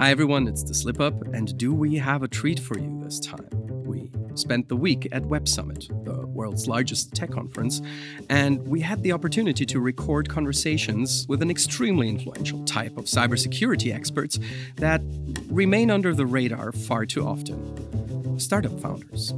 Hi everyone, it's the Slip Up, and do we have a treat for you this time? We spent the week at Web Summit, the world's largest tech conference, and we had the opportunity to record conversations with an extremely influential type of cybersecurity experts that remain under the radar far too often startup founders.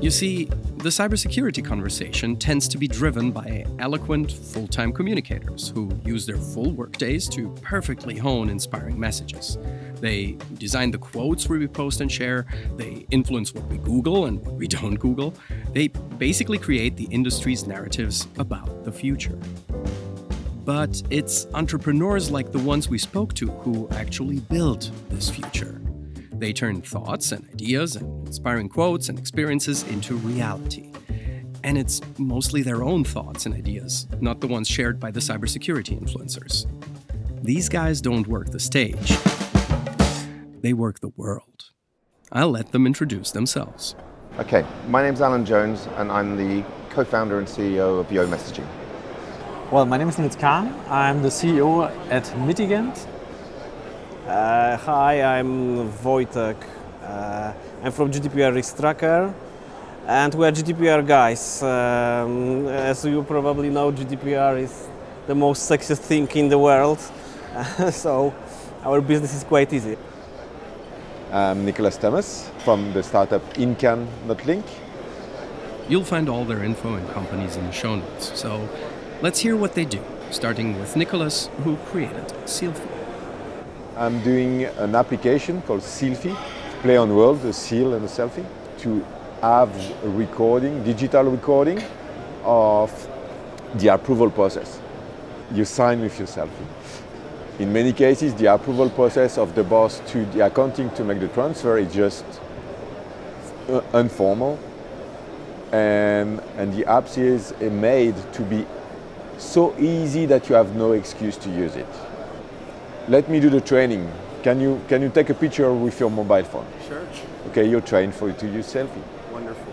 You see, the cybersecurity conversation tends to be driven by eloquent, full time communicators who use their full workdays to perfectly hone inspiring messages. They design the quotes we post and share, they influence what we Google and what we don't Google. They basically create the industry's narratives about the future. But it's entrepreneurs like the ones we spoke to who actually build this future. They turn thoughts and ideas and inspiring quotes and experiences into reality. And it's mostly their own thoughts and ideas, not the ones shared by the cybersecurity influencers. These guys don't work the stage, they work the world. I'll let them introduce themselves. Okay, my name's Alan Jones, and I'm the co founder and CEO of YEO Messaging. Well, my name is Nils Karn. I'm the CEO at Mitigant, uh, hi, I'm Wojtek. Uh, I'm from GDPR Risk Tracker and we're GDPR guys. Um, as you probably know, GDPR is the most sexiest thing in the world, so our business is quite easy. I'm Nicolas Thomas from the startup Inkan Notlink. You'll find all their info and companies in the show notes, so let's hear what they do, starting with Nicolas, who created Sealfie. I'm doing an application called Sealfie, play on world, a seal and a selfie, to have a recording, digital recording of the approval process. You sign with your selfie. In many cases, the approval process of the boss to the accounting to make the transfer is just uh, informal. And, and the app is made to be so easy that you have no excuse to use it let me do the training. Can you, can you take a picture with your mobile phone? Sure. Okay, you're trained for to use Sealfie. Wonderful.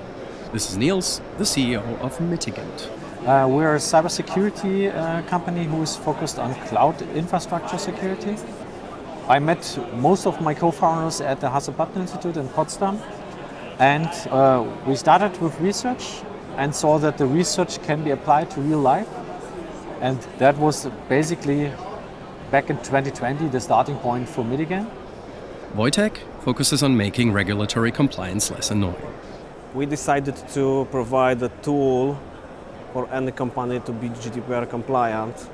This is Nils, the CEO of Mitigant. Uh, we're a cybersecurity uh, company who is focused on cloud infrastructure security. I met most of my co-founders at the Hasso-Plattner Institute in Potsdam, and uh, we started with research and saw that the research can be applied to real life, and that was basically back in 2020 the starting point for Mitigant. Wojtek focuses on making regulatory compliance less annoying. We decided to provide a tool for any company to be GDPR compliant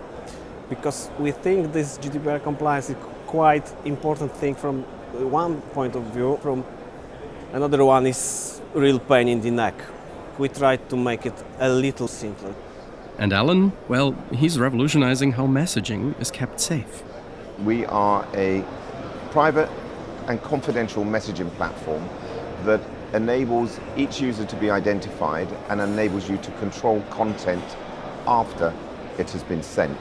because we think this GDPR compliance is quite important thing from one point of view. From another one is real pain in the neck. We tried to make it a little simpler. And Alan, well, he's revolutionizing how messaging is kept safe. We are a private and confidential messaging platform that enables each user to be identified and enables you to control content after it has been sent,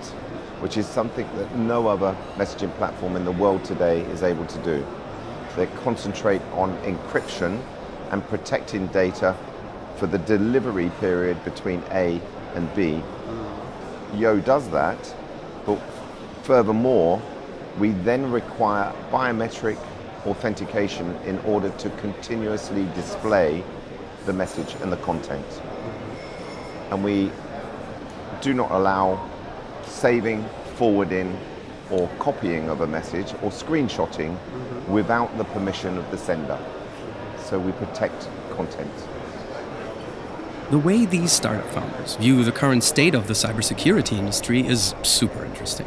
which is something that no other messaging platform in the world today is able to do. They concentrate on encryption and protecting data for the delivery period between A and B. YEO does that, but furthermore, we then require biometric authentication in order to continuously display the message and the content. And we do not allow saving, forwarding, or copying of a message or screenshotting mm-hmm. without the permission of the sender. So we protect content. The way these startup founders view the current state of the cybersecurity industry is super interesting.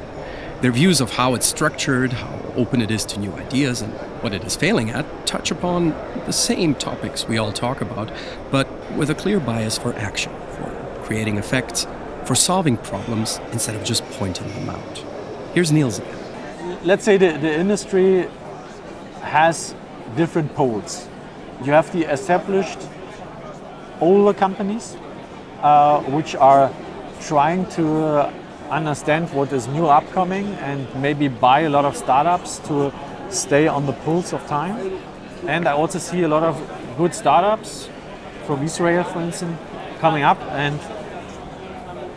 Their views of how it's structured, how open it is to new ideas, and what it is failing at touch upon the same topics we all talk about, but with a clear bias for action, for creating effects, for solving problems instead of just pointing them out. Here's Nils again. Let's say the, the industry has different poles. You have the established older companies uh, which are trying to uh, understand what is new upcoming and maybe buy a lot of startups to stay on the pulse of time. And I also see a lot of good startups from Israel, for instance, coming up and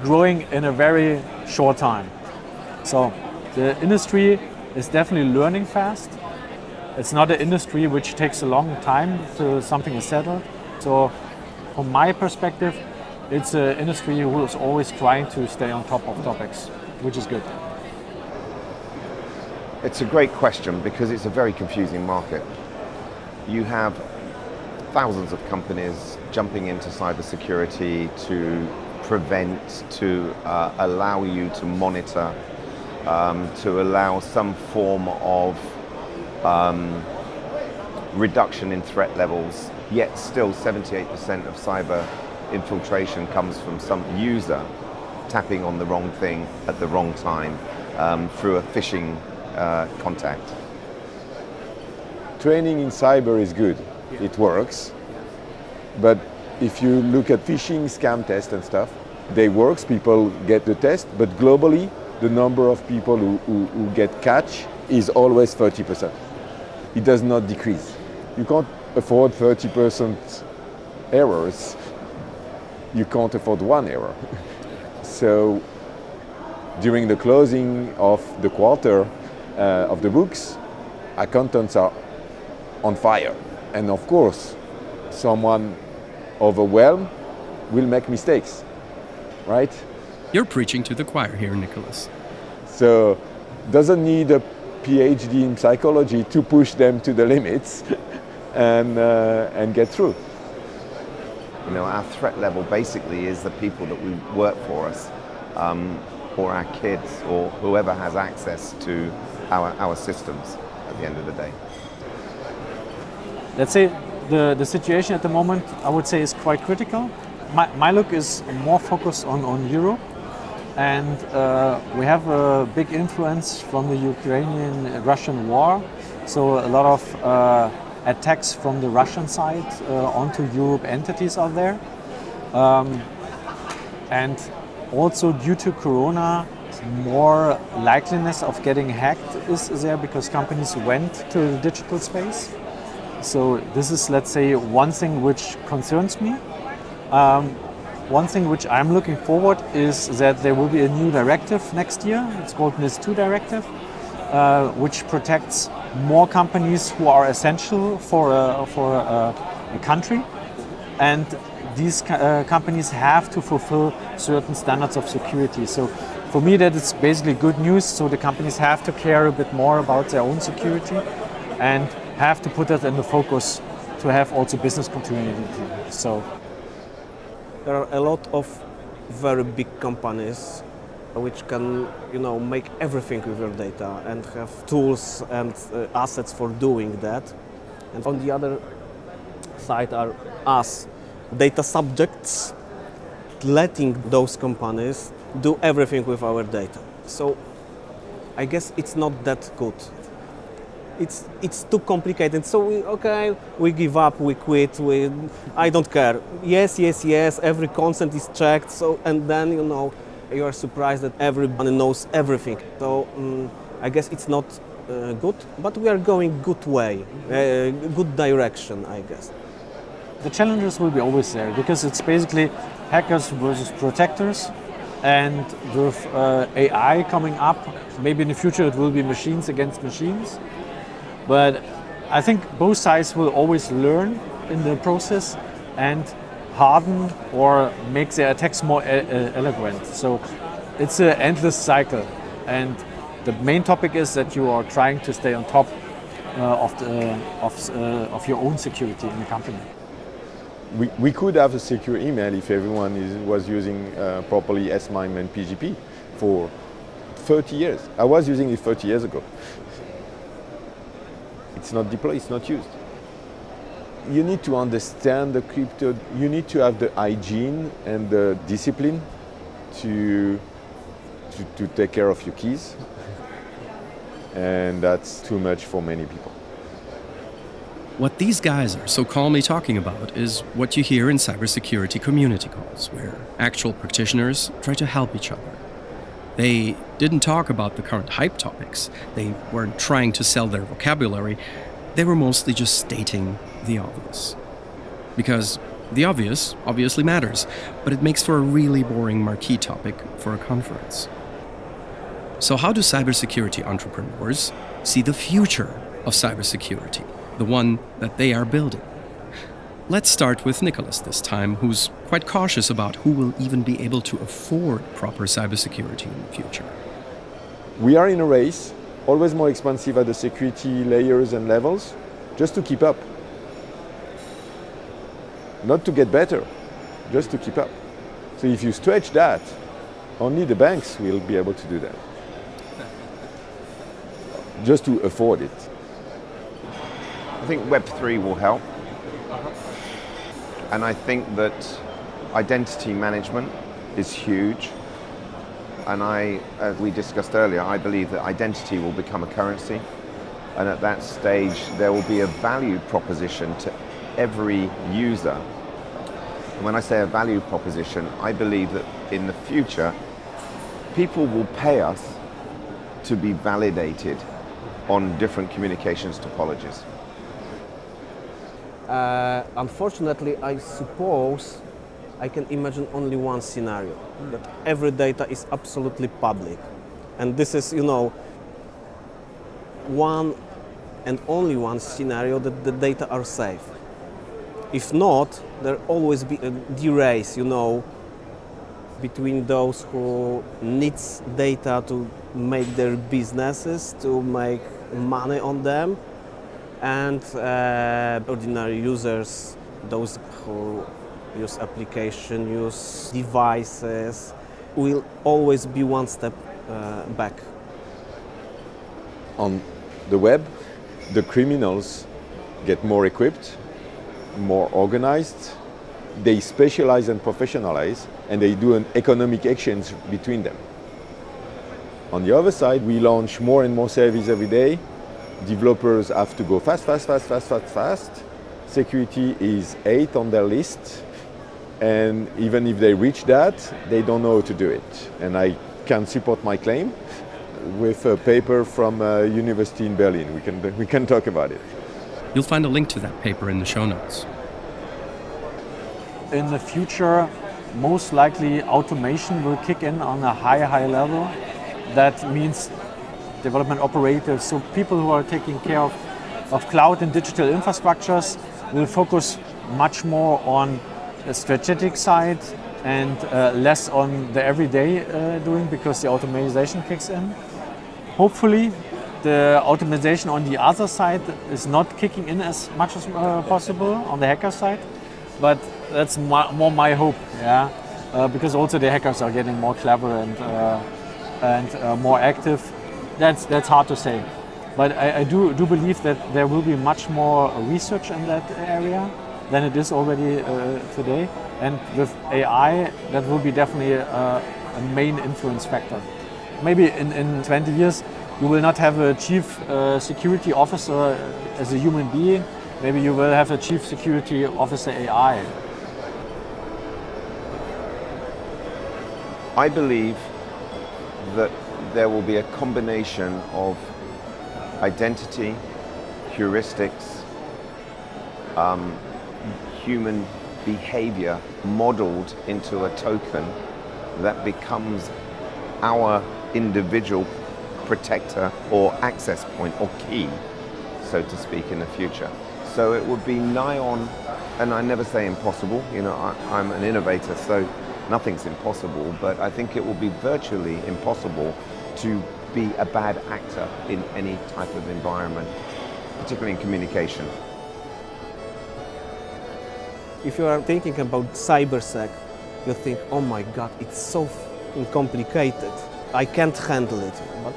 growing in a very short time. So the industry is definitely learning fast. It's not an industry which takes a long time to something is settled. So from my perspective, it's an industry who is always trying to stay on top of topics, which is good. It's a great question because it's a very confusing market. You have thousands of companies jumping into cybersecurity to prevent, to uh, allow you to monitor, um, to allow some form of um, reduction in threat levels, yet still 78% of cyber infiltration comes from some user tapping on the wrong thing at the wrong time um, through a phishing uh, contact. Training in cyber is good, it works. But if you look at phishing, scam tests and stuff, they works, people get the test, but globally, the number of people who, who, who get catch is always 30%. It does not decrease. You can't afford 30% errors. You can't afford one error. so during the closing of the quarter uh, of the books, accountants are on fire. And of course, someone overwhelmed will make mistakes, right? You're preaching to the choir here, Nicolas. So doesn't need a PhD in psychology to push them to the limits and, uh, and get through. You know, our threat level basically is the people that we work for us, um, or our kids, or whoever has access to our, our systems at the end of the day. Let's say the, the situation at the moment, I would say, is quite critical. My, my look is more focused on, on Europe, and uh, we have a big influence from the Ukrainian Russian war. So, a lot of uh, attacks from the Russian side uh, onto Europe entities are there. Um, and also, due to Corona, more likeliness of getting hacked is there because companies went to the digital space. So this is, let's say, one thing which concerns me. Um, one thing which I'm looking forward is that there will be a new directive next year. It's called NIS2 directive, uh, which protects more companies who are essential for a, for a, a country, and these uh, companies have to fulfill certain standards of security. So for me, that is basically good news. So the companies have to care a bit more about their own security, and have to put that in the focus to have also business continuity. So there are a lot of very big companies which can you know make everything with your data and have tools and uh, assets for doing that and on the other side are us data subjects letting those companies do everything with our data so i guess it's not that good it's it's too complicated. So we okay, we give up, we quit. We I don't care. Yes, yes, yes. Every consent is checked. So and then you know you are surprised that everybody knows everything. So um, I guess it's not uh, good, but we are going good way, uh, good direction, I guess. The challenges will be always there because it's basically hackers versus protectors. And with uh, AI coming up, maybe in the future it will be machines against machines. But I think both sides will always learn in the process and harden or make their attacks more eloquent. So it's an endless cycle. And the main topic is that you are trying to stay on top uh, of, the, of, uh, of your own security in the company. We, we could have a secure email if everyone is, was using uh, properly S/MIME and PGP for 30 years. I was using it 30 years ago it's not deployed, it's not used. You need to understand the crypto, you need to have the hygiene and the discipline to, to, to take care of your keys. and that's too much for many people. What these guys are so calmly talking about is what you hear in cybersecurity community calls, where actual practitioners try to help each other. They didn't talk about the current hype topics, they weren't trying to sell their vocabulary, they were mostly just stating the obvious. Because The obvious obviously matters, but it makes for a really boring marquee topic for a conference. So, how do cybersecurity entrepreneurs see the future of cybersecurity, the one that they are building? Let's start with Nicolas this time, who's quite cautious about who will even be able to afford proper cybersecurity in the future. We are in a race, always more expensive at the security layers and levels, just to keep up. Not to get better, just to keep up. So if you stretch that, only the banks will be able to do that. Just to afford it. I think Web3 will help. And I think that identity management is huge. And I, as we discussed earlier, I believe that identity will become a currency. And at that stage, there will be a value proposition to every user. And when I say a value proposition, I believe that in the future, people will pay us to be validated on different communications topologies. Uh, unfortunately, I suppose I can imagine only one scenario that every data is absolutely public, and this is, you know, one and only one scenario that the data are safe. If not, there always be a race, you know, between those who needs data to make their businesses, to make money on them, and uh, ordinary users, those who use application, use devices, will always be one step uh, back. On the web, the criminals get more equipped, more organized, they specialize and professionalize, and they do an economic exchange between them. On the other side, we launch more and more services every day, developers have to go fast, fast, fast, fast, fast, fast. Security is eight on their list, and even if they reach that, they don't know how to do it. And I can support my claim with a paper from a university in Berlin. We can, we can talk about it. You'll find a link to that paper in the show notes. In the future, most likely automation will kick in on a high, high level. That means development operators, so people who are taking care of, of cloud and digital infrastructures will focus much more on the strategic side and uh, less on the everyday uh, doing because the automation kicks in. Hopefully, the automation on the other side is not kicking in as much as uh, possible on the hacker side, but that's my, more my hope, yeah, uh, because also the hackers are getting more clever and uh, and uh, more active that's that's hard to say. But I, I, do do believe that there will be much more research in that area than it is already uh, today. And with AI, that will be definitely a, a, main influence factor. Maybe in, in 20 years, you will not have a chief uh, security officer as a human being. Maybe you will have a chief security officer AI. I believe that there will be a combination of identity, heuristics, um, human behavior modeled into a token that becomes our individual protector or access point or key, so to speak, in the future. So it would be nigh on, and I never say impossible, you know, I, am an innovator, so nothing's impossible, but I think it will be virtually impossible to be a bad actor in any type of environment, particularly in communication. If you are thinking about cybersec, you think, oh my god, it's so complicated. I can't handle it. But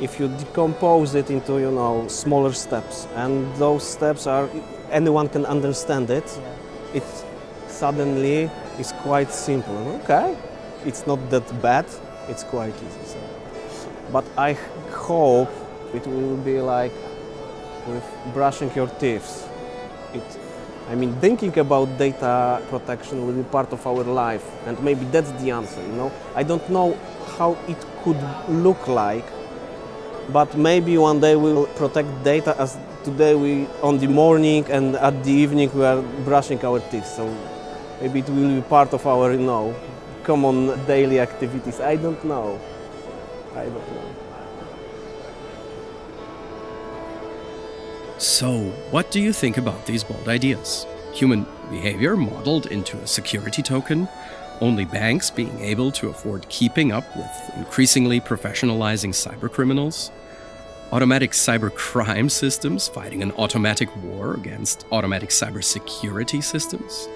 if you decompose it into, you know, smaller steps, and those steps are, anyone can understand it, yeah. it suddenly is quite simple. Okay, it's not that bad, it's quite easy. So. But I hope it will be like with brushing your teeth. It, I mean, thinking about data protection will be part of our life, and maybe that's the answer. You know, I don't know how it could look like, but maybe one day we'll protect data as today we on the morning and at the evening we are brushing our teeth. So maybe it will be part of our you know common daily activities. I don't know. I don't know. So, what do you think about these bold ideas? Human behavior modeled into a security token? Only banks being able to afford keeping up with increasingly professionalizing cybercriminals? Automatic cybercrime systems fighting an automatic war against automatic cybersecurity systems?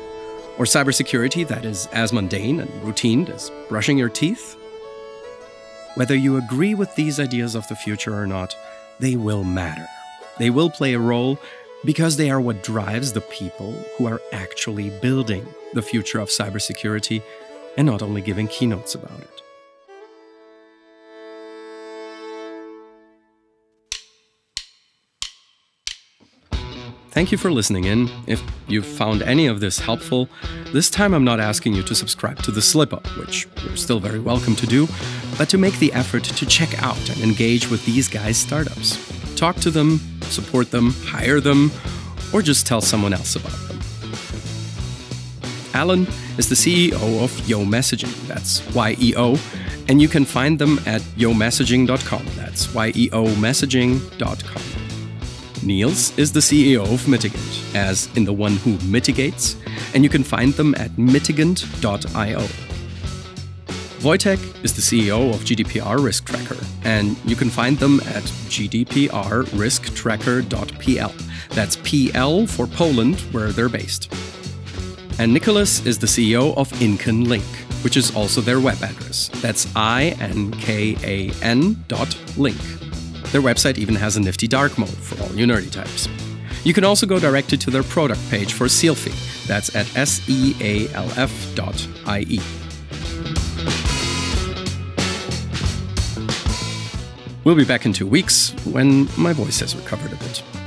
Or cybersecurity that is as mundane and routine as brushing your teeth? Whether you agree with these ideas of the future or not, they will matter. They will play a role because they are what drives the people who are actually building the future of cybersecurity and not only giving keynotes about it. Thank you for listening in. If you've found any of this helpful, this time I'm not asking you to subscribe to the slip up, which you're still very welcome to do, but to make the effort to check out and engage with these guys' startups. Talk to them, support them, hire them, or just tell someone else about them. Alan is the CEO of YEO Messaging, that's Y E O, and you can find them at yeomessaging.com, that's Y E O messaging.com. Nils is the CEO of Mitigant, as in the one who mitigates, and you can find them at mitigant.io. Wojtek is the CEO of GDPR Risk Tracker, and you can find them at gdprrisktracker.pl. That's PL for Poland, where they're based. And Nicolas is the CEO of Inkan Link, which is also their web address. That's I N K A N dot link. Their website even has a nifty dark mode for all you nerdy types. You can also go directly to their product page for Sealfie. That's at sealf dot ie. We'll be back in two weeks when my voice has recovered a bit.